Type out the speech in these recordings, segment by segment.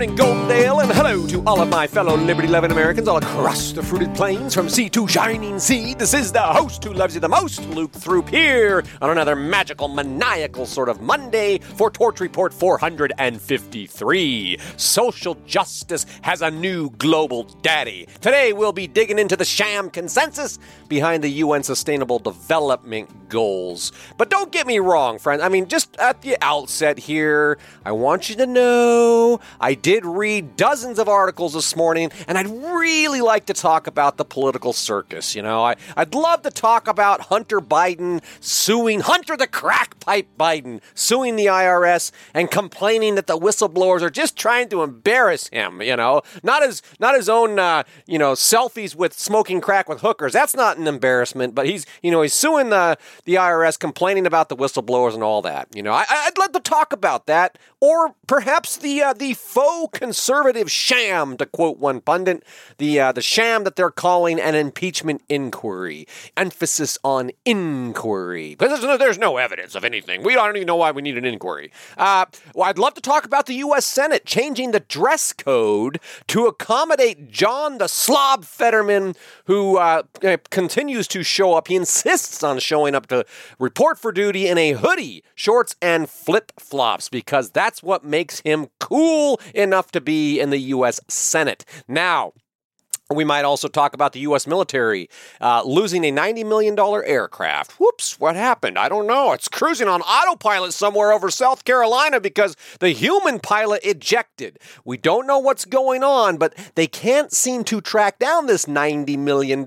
morning, Goldendale, and hello to all of my fellow liberty loving Americans all across the fruited plains from sea to shining sea. This is the host who loves you the most, Luke Throop, here on another magical, maniacal sort of Monday for Torch Report 453. Social justice has a new global daddy. Today, we'll be digging into the sham consensus behind the UN Sustainable Development Goals. But don't get me wrong, friends. I mean, just at the outset here, I want you to know I did read dozens of articles this morning, and I'd really like to talk about the political circus. You know, I, I'd love to talk about Hunter Biden suing Hunter the crack pipe Biden, suing the IRS and complaining that the whistleblowers are just trying to embarrass him. You know, not his not his own uh, you know selfies with smoking crack with hookers. That's not an embarrassment, but he's you know he's suing the the IRS, complaining about the whistleblowers and all that. You know, I, I'd love to talk about that, or perhaps the uh, the faux conservative sham, to quote one pundit, the uh, the sham that they're calling an impeachment inquiry. Emphasis on inquiry because there's no, there's no evidence of anything. We don't even know why we need an inquiry. Uh, well, I'd love to talk about the U.S. Senate changing the dress code to accommodate John the Slob Fetterman, who uh, continues to show up. He insists on showing up to report for duty in a hoodie, shorts, and flip flops because that's what makes him cool enough to be in the U.S. Senate. Now, we might also talk about the U.S. military uh, losing a $90 million aircraft. Whoops, what happened? I don't know. It's cruising on autopilot somewhere over South Carolina because the human pilot ejected. We don't know what's going on, but they can't seem to track down this $90 million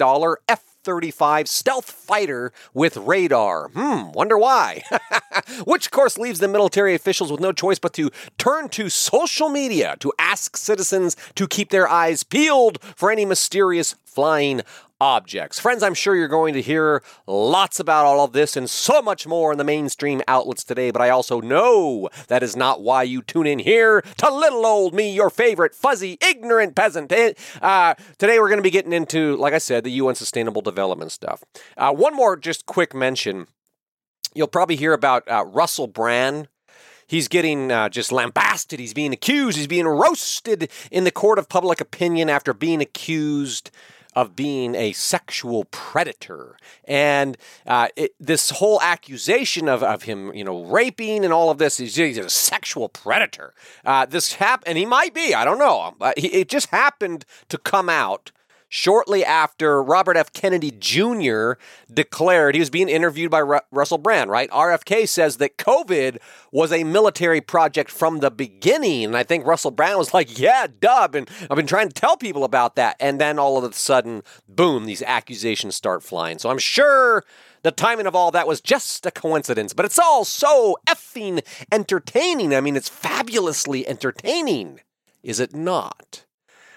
F 35 stealth fighter with radar. Hmm, wonder why. Which, of course, leaves the military officials with no choice but to turn to social media to ask citizens to keep their eyes peeled for any mysterious flying objects. Friends, I'm sure you're going to hear lots about all of this and so much more in the mainstream outlets today, but I also know that is not why you tune in here to little old me, your favorite fuzzy, ignorant peasant. Eh, uh, today we're going to be getting into, like I said, the UN Sustainable Development stuff. Uh, one more just quick mention. You'll probably hear about uh, Russell Brand he's getting uh, just lambasted. He's being accused. He's being roasted in the court of public opinion after being accused of being a sexual predator. And uh, it, this whole accusation of, of him, you know, raping and all of this, he's, he's a sexual predator. Uh, this happened, and he might be, I don't know. But he, it just happened to come out shortly after Robert F. Kennedy Jr. declared he was being interviewed by Ru- Russell Brand, right? RFK says that COVID was a military project from the beginning. And I think Russell Brand was like, yeah, dub. And I've been trying to tell people about that. And then all of a sudden, boom, these accusations start flying. So I'm sure the timing of all that was just a coincidence, but it's all so effing entertaining. I mean, it's fabulously entertaining, is it not?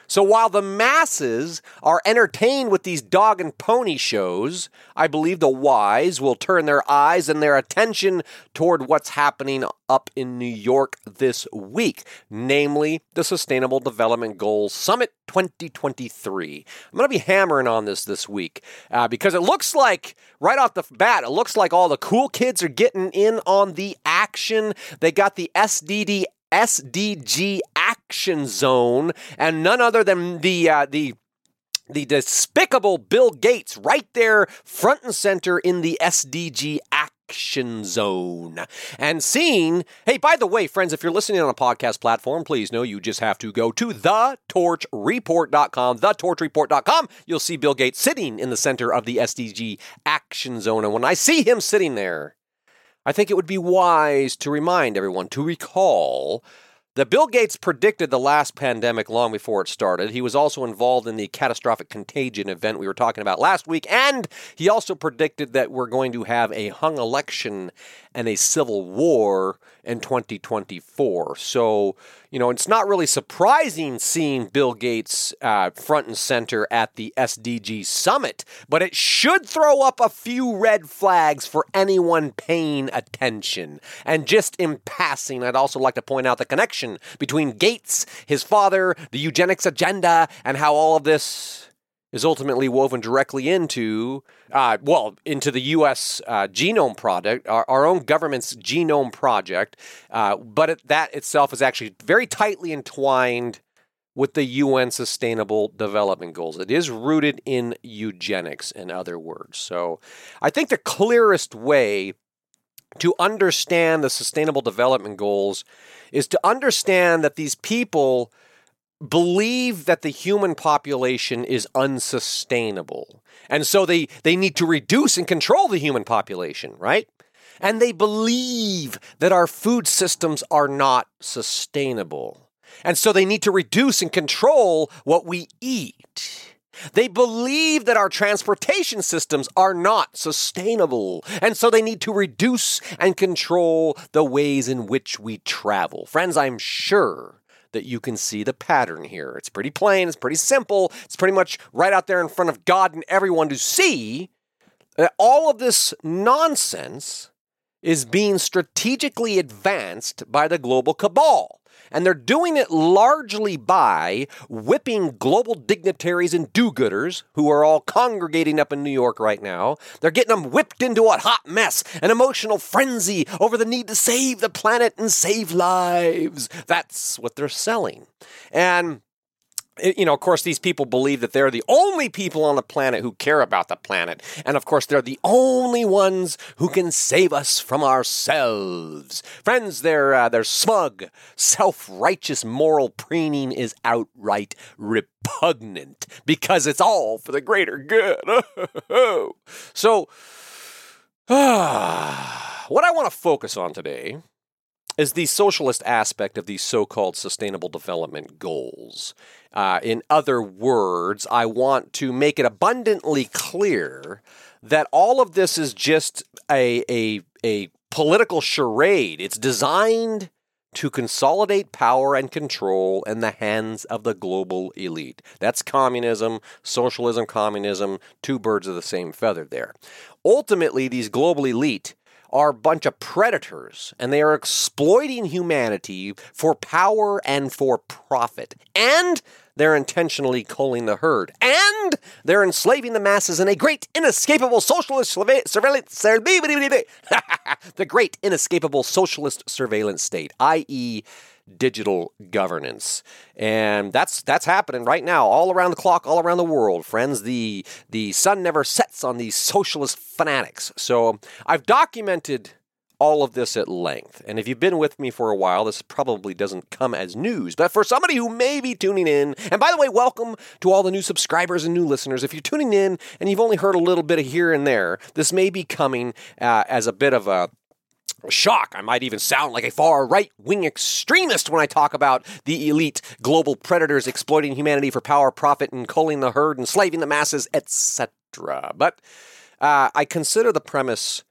So while the masses are entertained with these dog and pony shows, I believe the wise will turn their eyes and their attention toward what's happening up in New York this week, namely the Sustainable Development Goals Summit 2023. I'm going to be hammering on this this week uh, because it looks like, right off the bat, it looks like all the cool kids are getting in on the action. They got the SDD SDG Action Zone, and none other than the uh, the the despicable Bill Gates right there front and center in the SDG Action Zone. And seeing, hey, by the way, friends, if you're listening on a podcast platform, please know you just have to go to thetorchreport.com, thetorchreport.com. You'll see Bill Gates sitting in the center of the SDG Action Zone. And when I see him sitting there, I think it would be wise to remind everyone to recall that Bill Gates predicted the last pandemic long before it started. He was also involved in the catastrophic contagion event we were talking about last week, and he also predicted that we're going to have a hung election and a civil war in 2024. So, you know, it's not really surprising seeing Bill Gates uh, front and center at the SDG summit, but it should throw up a few red flags for anyone paying attention. And just in passing, I'd also like to point out the connection between Gates, his father, the eugenics agenda, and how all of this is ultimately woven directly into, uh, well, into the U.S. Uh, genome project, our, our, own government's genome project. Uh, but it, that itself is actually very tightly entwined with the UN Sustainable Development Goals. It is rooted in eugenics, in other words. So I think the clearest way to understand the Sustainable Development Goals is to understand that these people believe that the human population is unsustainable. And so they, they need to reduce and control the human population, right? And they believe that our food systems are not sustainable. And so they need to reduce and control what we eat. They believe that our transportation systems are not sustainable, and so they need to reduce and control the ways in which we travel. Friends, I'm sure that you can see the pattern here. It's pretty plain, it's pretty simple, it's pretty much right out there in front of God and everyone to see that all of this nonsense is being strategically advanced by the global cabal. And they're doing it largely by whipping global dignitaries and do gooders who are all congregating up in New York right now. They're getting them whipped into a hot mess, an emotional frenzy over the need to save the planet and save lives. That's what they're selling. And you know, of course, these people believe that they're the only people on the planet who care about the planet. And of course, they're the only ones who can save us from ourselves. Friends, their, uh, their smug, self righteous moral preening is outright repugnant because it's all for the greater good. so, what I want to focus on today is the socialist aspect of these so called sustainable development goals. Uh, in other words, I want to make it abundantly clear that all of this is just a, a, a political charade. It's designed to consolidate power and control in the hands of the global elite. That's communism, socialism, communism, two birds of the same feather there. Ultimately, these global elite are a bunch of predators and they are exploiting humanity for power and for profit. And they're intentionally culling the herd. And they're enslaving the masses in a great, inescapable socialist surveillance. the great, inescapable socialist surveillance state, i.e., digital governance. And that's that's happening right now all around the clock all around the world friends the the sun never sets on these socialist fanatics. So I've documented all of this at length. And if you've been with me for a while, this probably doesn't come as news. But for somebody who may be tuning in, and by the way, welcome to all the new subscribers and new listeners. If you're tuning in and you've only heard a little bit of here and there, this may be coming uh, as a bit of a shock. I might even sound like a far right wing extremist when I talk about the elite global predators exploiting humanity for power, profit, and culling the herd, enslaving the masses, etc. But uh, I consider the premise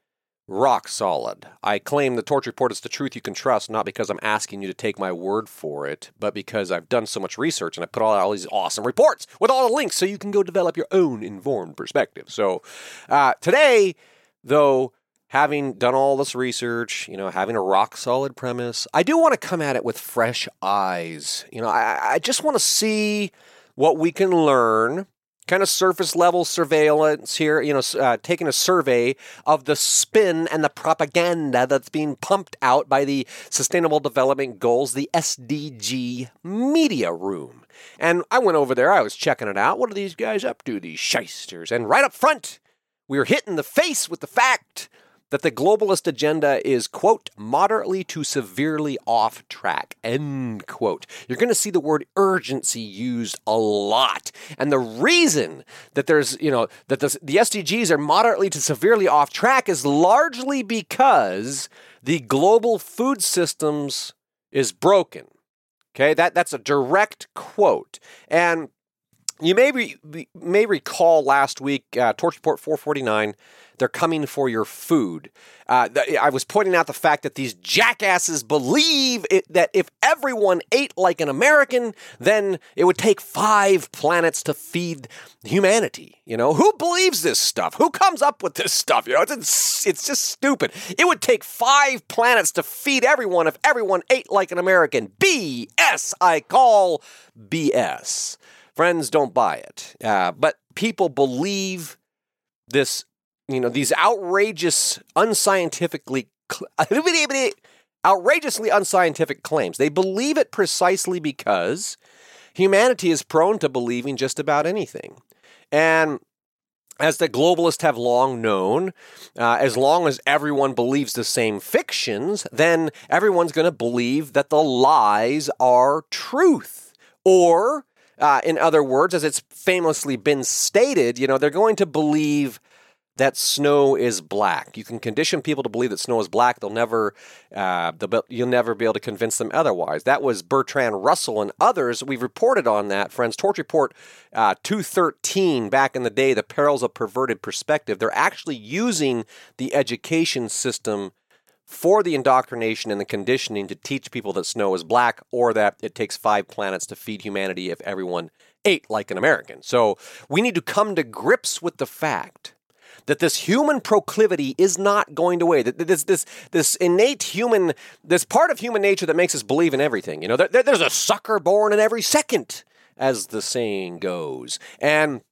rock solid. I claim the Torch Report is the truth you can trust, not because I'm asking you to take my word for it, but because I've done so much research and I put all, all these awesome reports with all the links so you can go develop your own informed perspective. So uh, today, though, having done all this research, you know, having a rock solid premise, I do want to come at it with fresh eyes. You know, I, I just want to see what we can learn. Kind of surface level surveillance here, you know, uh, taking a survey of the spin and the propaganda that's being pumped out by the Sustainable Development Goals, the SDG media room. And I went over there, I was checking it out. What are these guys up to, these shysters? And right up front, we were hit in the face with the fact that the globalist agenda is, quote, moderately to severely off track, end quote. You're going to see the word urgency used a lot. And the reason that there's, you know, that the, the SDGs are moderately to severely off track is largely because the global food systems is broken. Okay, that, that's a direct quote. And you may, may recall last week, uh, Torch Report 449 they're coming for your food. Uh, I was pointing out the fact that these jackasses believe it, that if everyone ate like an American, then it would take five planets to feed humanity. You know, who believes this stuff? Who comes up with this stuff? You know, it's, it's just stupid. It would take five planets to feed everyone if everyone ate like an American. BS, I call BS. Friends don't buy it. Uh, but people believe this, you know, these outrageous, unscientifically, outrageously unscientific claims. They believe it precisely because humanity is prone to believing just about anything. And as the globalists have long known, uh, as long as everyone believes the same fictions, then everyone's going to believe that the lies are truth. Or, uh, in other words, as it's famously been stated, you know, they're going to believe that snow is black. You can condition people to believe that snow is black. They'll never, uh, they'll, you'll never be able to convince them otherwise. That was Bertrand Russell and others. We've reported on that, friends. Torch Report uh, 213 back in the day, the perils of perverted perspective. They're actually using the education system for the indoctrination and the conditioning to teach people that snow is black or that it takes five planets to feed humanity if everyone ate like an American. So we need to come to grips with the fact that this human proclivity is not going away. That this this this innate human, this part of human nature that makes us believe in everything. You know, there, there's a sucker born in every second, as the saying goes, and.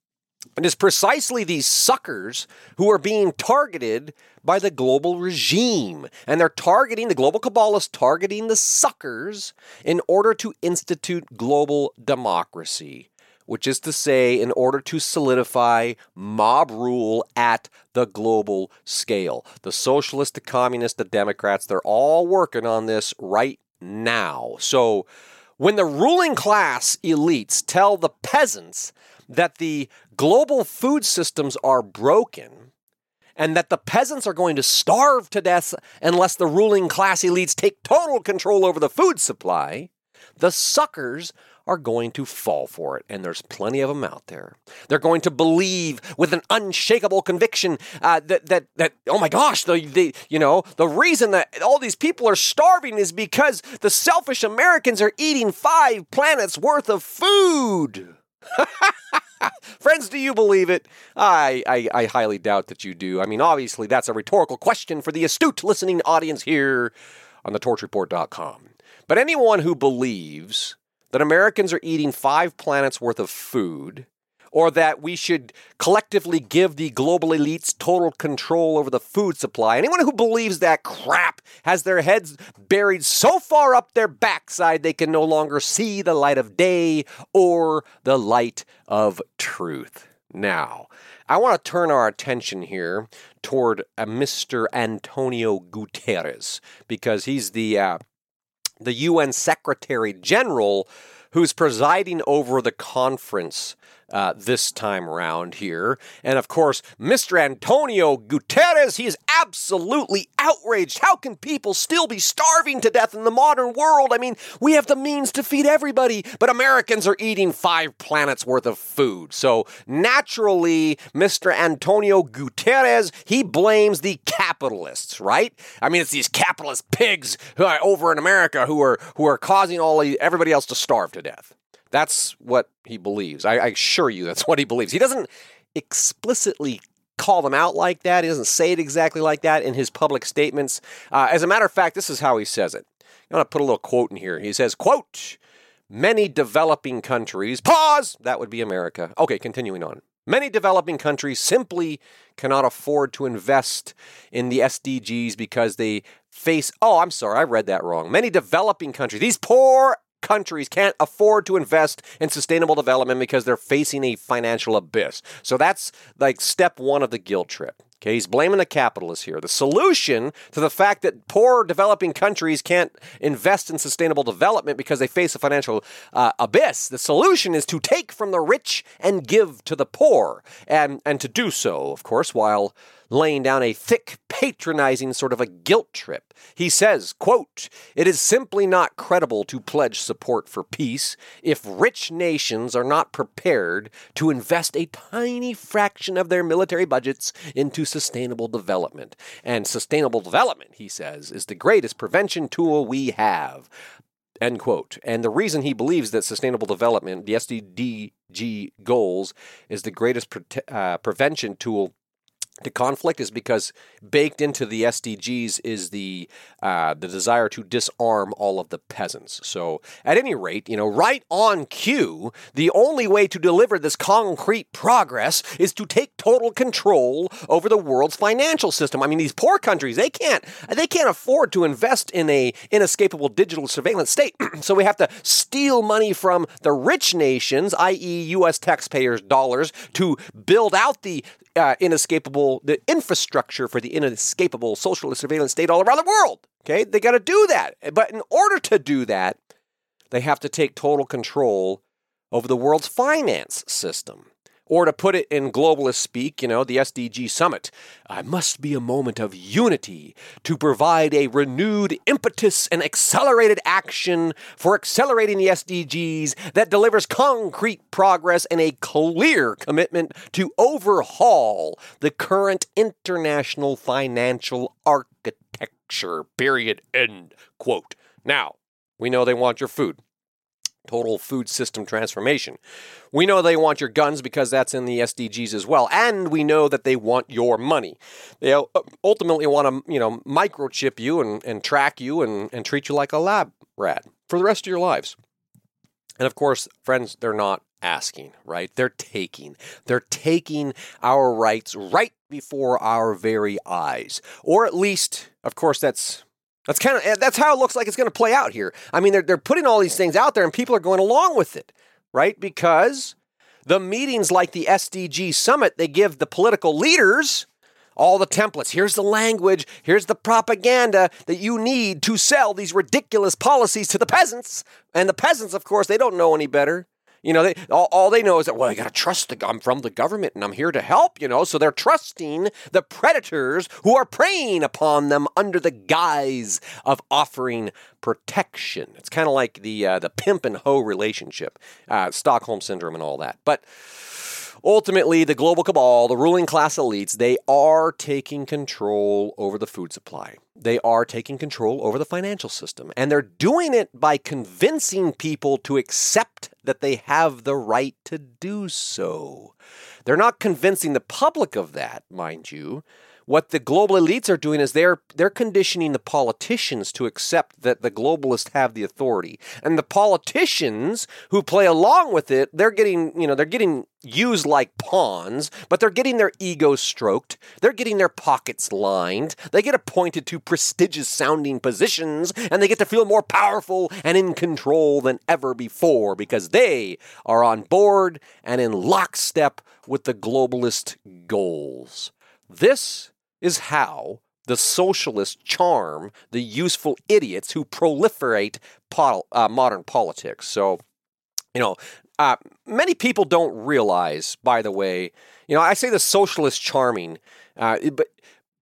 It is precisely these suckers who are being targeted by the global regime. And they're targeting, the global Kabbalists targeting the suckers in order to institute global democracy which is to say, in order to solidify mob rule at the global scale. The socialists, the communists, the Democrats, they're all working on this right now. So, when the ruling class elites tell the peasants that the global food systems are broken, and that the peasants are going to starve to death unless the ruling class elites take total control over the food supply, the suckers are going to fall for it, and there's plenty of them out there. They're going to believe with an unshakable conviction uh, that that that oh my gosh, the, the you know the reason that all these people are starving is because the selfish Americans are eating five planets worth of food. Friends, do you believe it? I, I, I highly doubt that you do. I mean, obviously, that's a rhetorical question for the astute listening audience here on the torchreport.com. But anyone who believes that Americans are eating five planets worth of food, or that we should collectively give the global elites total control over the food supply. Anyone who believes that crap has their heads buried so far up their backside they can no longer see the light of day or the light of truth. Now, I want to turn our attention here toward uh, Mr. Antonio Guterres because he's the uh, the UN Secretary General who's presiding over the conference uh, this time around here. And of course, Mr. Antonio Guterres, he is absolutely outraged. How can people still be starving to death in the modern world? I mean, we have the means to feed everybody, but Americans are eating five planets worth of food. So naturally, Mr. Antonio Guterres, he blames the capitalists, right? I mean, it's these capitalist pigs over in America who are who are causing all everybody else to starve to death. That's what he believes. I, I assure you, that's what he believes. He doesn't explicitly call them out like that. He doesn't say it exactly like that in his public statements. Uh, as a matter of fact, this is how he says it. I'm going to put a little quote in here. He says, quote, many developing countries, pause, that would be America. Okay, continuing on. Many developing countries simply cannot afford to invest in the SDGs because they face, oh, I'm sorry, I read that wrong. Many developing countries, these poor countries can't afford to invest in sustainable development because they're facing a financial abyss. So that's like step one of the guilt trip. Okay, he's blaming the capitalists here. The solution to the fact that poor developing countries can't invest in sustainable development because they face a financial uh, abyss, the solution is to take from the rich and give to the poor. And, and to do so, of course, while laying down a thick, patronizing sort of a guilt trip. He says, quote, It is simply not credible to pledge support for peace if rich nations are not prepared to invest a tiny fraction of their military budgets into sustainable development. And sustainable development, he says, is the greatest prevention tool we have. End quote. And the reason he believes that sustainable development, the SDG goals, is the greatest pre- uh, prevention tool to conflict is because baked into the SDGs is the uh, the desire to disarm all of the peasants. So, at any rate, you know, right on cue, the only way to deliver this concrete progress is to take total control over the world's financial system. I mean, these poor countries they can't they can't afford to invest in a inescapable digital surveillance state. so we have to steal money from the rich nations, i.e., U.S. taxpayers' dollars, to build out the uh, inescapable, the infrastructure for the inescapable socialist surveillance state all around the world. Okay, they got to do that. But in order to do that, they have to take total control over the world's finance system. Or to put it in globalist speak, you know, the SDG summit, I must be a moment of unity to provide a renewed impetus and accelerated action for accelerating the SDGs that delivers concrete progress and a clear commitment to overhaul the current international financial architecture. Period. End quote. Now, we know they want your food total food system transformation. We know they want your guns because that's in the SDGs as well, and we know that they want your money. They uh, ultimately want to, you know, microchip you and, and track you and, and treat you like a lab rat for the rest of your lives. And of course, friends, they're not asking, right? They're taking. They're taking our rights right before our very eyes. Or at least, of course, that's that's kind of eh, that's how it looks like it's going to play out here. I mean, they're they're putting all these things out there, and people are going along with it, right? Because the meetings like the SDG summit, they give the political leaders all the templates. Here's the language. Here's the propaganda that you need to sell these ridiculous policies to the peasants. And the peasants, of course, they don't know any better. You know, they, all, all they know is that, well, I got to trust the, I'm from the government and I'm here to help, you know. So they're trusting the predators who are preying upon them under the guise of offering protection. It's kind of like the, uh, the pimp and hoe relationship, uh, Stockholm syndrome and all that. But ultimately, the global cabal, the ruling class elites, they are taking control over the food supply. They are taking control over the financial system. And they're doing it by convincing people to accept that they have the right to do so. They're not convincing the public of that, mind you. What the global elites are doing is they're they're conditioning the politicians to accept that the globalists have the authority. And the politicians who play along with it, they're getting, you know, they're getting used like pawns, but they're getting their egos stroked. They're getting their pockets lined. They get appointed to prestigious sounding positions, and they get to feel more powerful and in control than ever before because they are on board and in lockstep with the globalist goals. This is how the socialists charm the useful idiots who proliferate pol- uh, modern politics. So, you know, uh, many people don't realize, by the way, you know, I say the socialist charming, uh, but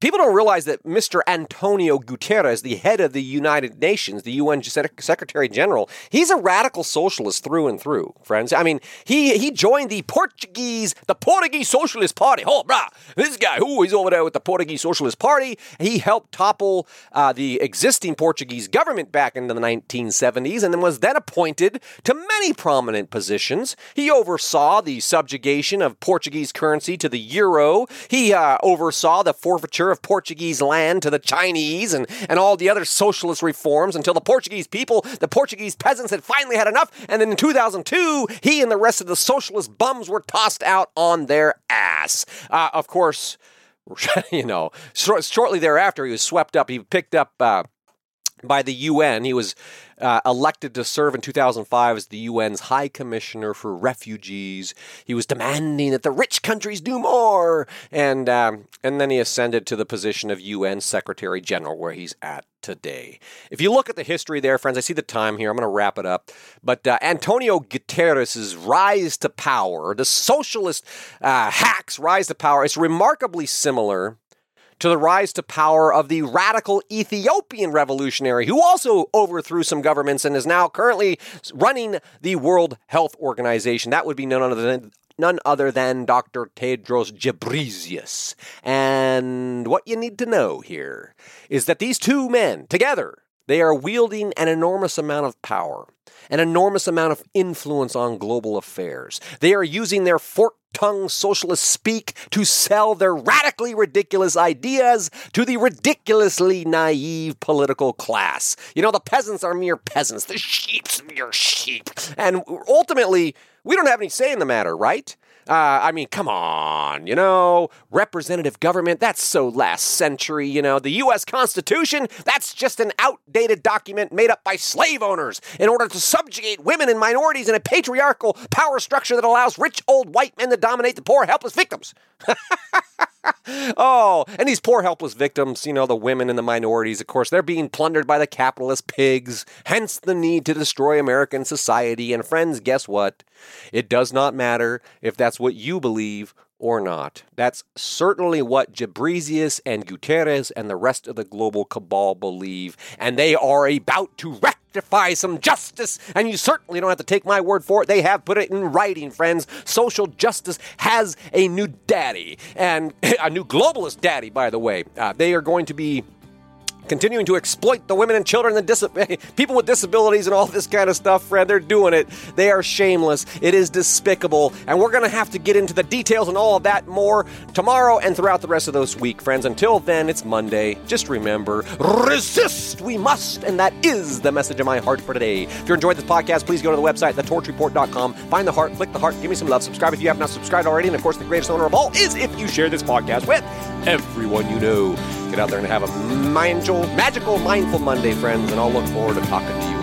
People don't realize that Mr. Antonio Guterres, the head of the United Nations, the UN Secretary General, he's a radical socialist through and through, friends. I mean, he he joined the Portuguese, the Portuguese Socialist Party. Oh, brah, this guy, who he's over there with the Portuguese Socialist Party. He helped topple uh, the existing Portuguese government back in the 1970s and then was then appointed to many prominent positions. He oversaw the subjugation of Portuguese currency to the euro. He uh, oversaw the forfeiture of Portuguese land to the Chinese and, and all the other socialist reforms until the Portuguese people, the Portuguese peasants had finally had enough. And then in 2002, he and the rest of the socialist bums were tossed out on their ass. Uh, of course, you know, shortly thereafter, he was swept up. He picked up. Uh, by the UN. He was uh, elected to serve in 2005 as the UN's High Commissioner for Refugees. He was demanding that the rich countries do more, and um, and then he ascended to the position of UN Secretary General, where he's at today. If you look at the history there, friends, I see the time here. I'm going to wrap it up. But uh, Antonio Guterres's rise to power, the socialist uh, hacks' rise to power, is remarkably similar to the rise to power of the radical Ethiopian revolutionary, who also overthrew some governments and is now currently running the World Health Organization. That would be none other than none other than Dr. Tedros Ghebreyesus. And what you need to know here is that these two men together They are wielding an enormous amount of power, an enormous amount of influence on global affairs. They are using their fork tongue socialist speak to sell their radically ridiculous ideas to the ridiculously naive political class. You know, the peasants are mere peasants, the sheep's mere sheep. And ultimately, we don't have any say in the matter, right? Uh, I mean, come on, you know, representative government, that's so last century, you know. The U.S. Constitution, that's just an outdated document made up by slave owners in order to subjugate women and minorities in a patriarchal power structure that allows rich old white men to dominate the poor, helpless victims. oh, and these poor, helpless victims, you know, the women and the minorities, of course, they're being plundered by the capitalist pigs, hence the need to destroy American society. And friends, guess what? It does not matter if that's what you believe or not. That's certainly what Ghebreyesus and Guterres and the rest of the global cabal believe, and they are about to rectify some justice, and you certainly don't have to take my word for it. They have put it in writing, friends. Social justice has a new daddy, and a new globalist daddy, by the way. Uh, they are going to be continuing to exploit the women and children and dis- people with disabilities and all this kind of stuff, Fred. They're doing it. They are shameless. It is despicable. And we're going to have to get into the details and all of that more tomorrow and throughout the rest of this week, friends. Until then, it's Monday. Just remember resist we must. And that is the message of my heart for today. If you enjoyed this podcast, please go to the website, thetorchreport.com. Find the heart, click the heart, give me some love, subscribe if you have not subscribed already. And of course, the greatest honor of all is if you share this podcast with everyone you know. Get out there and have a magical, magical, mindful Monday, friends, and I'll look forward to talking to you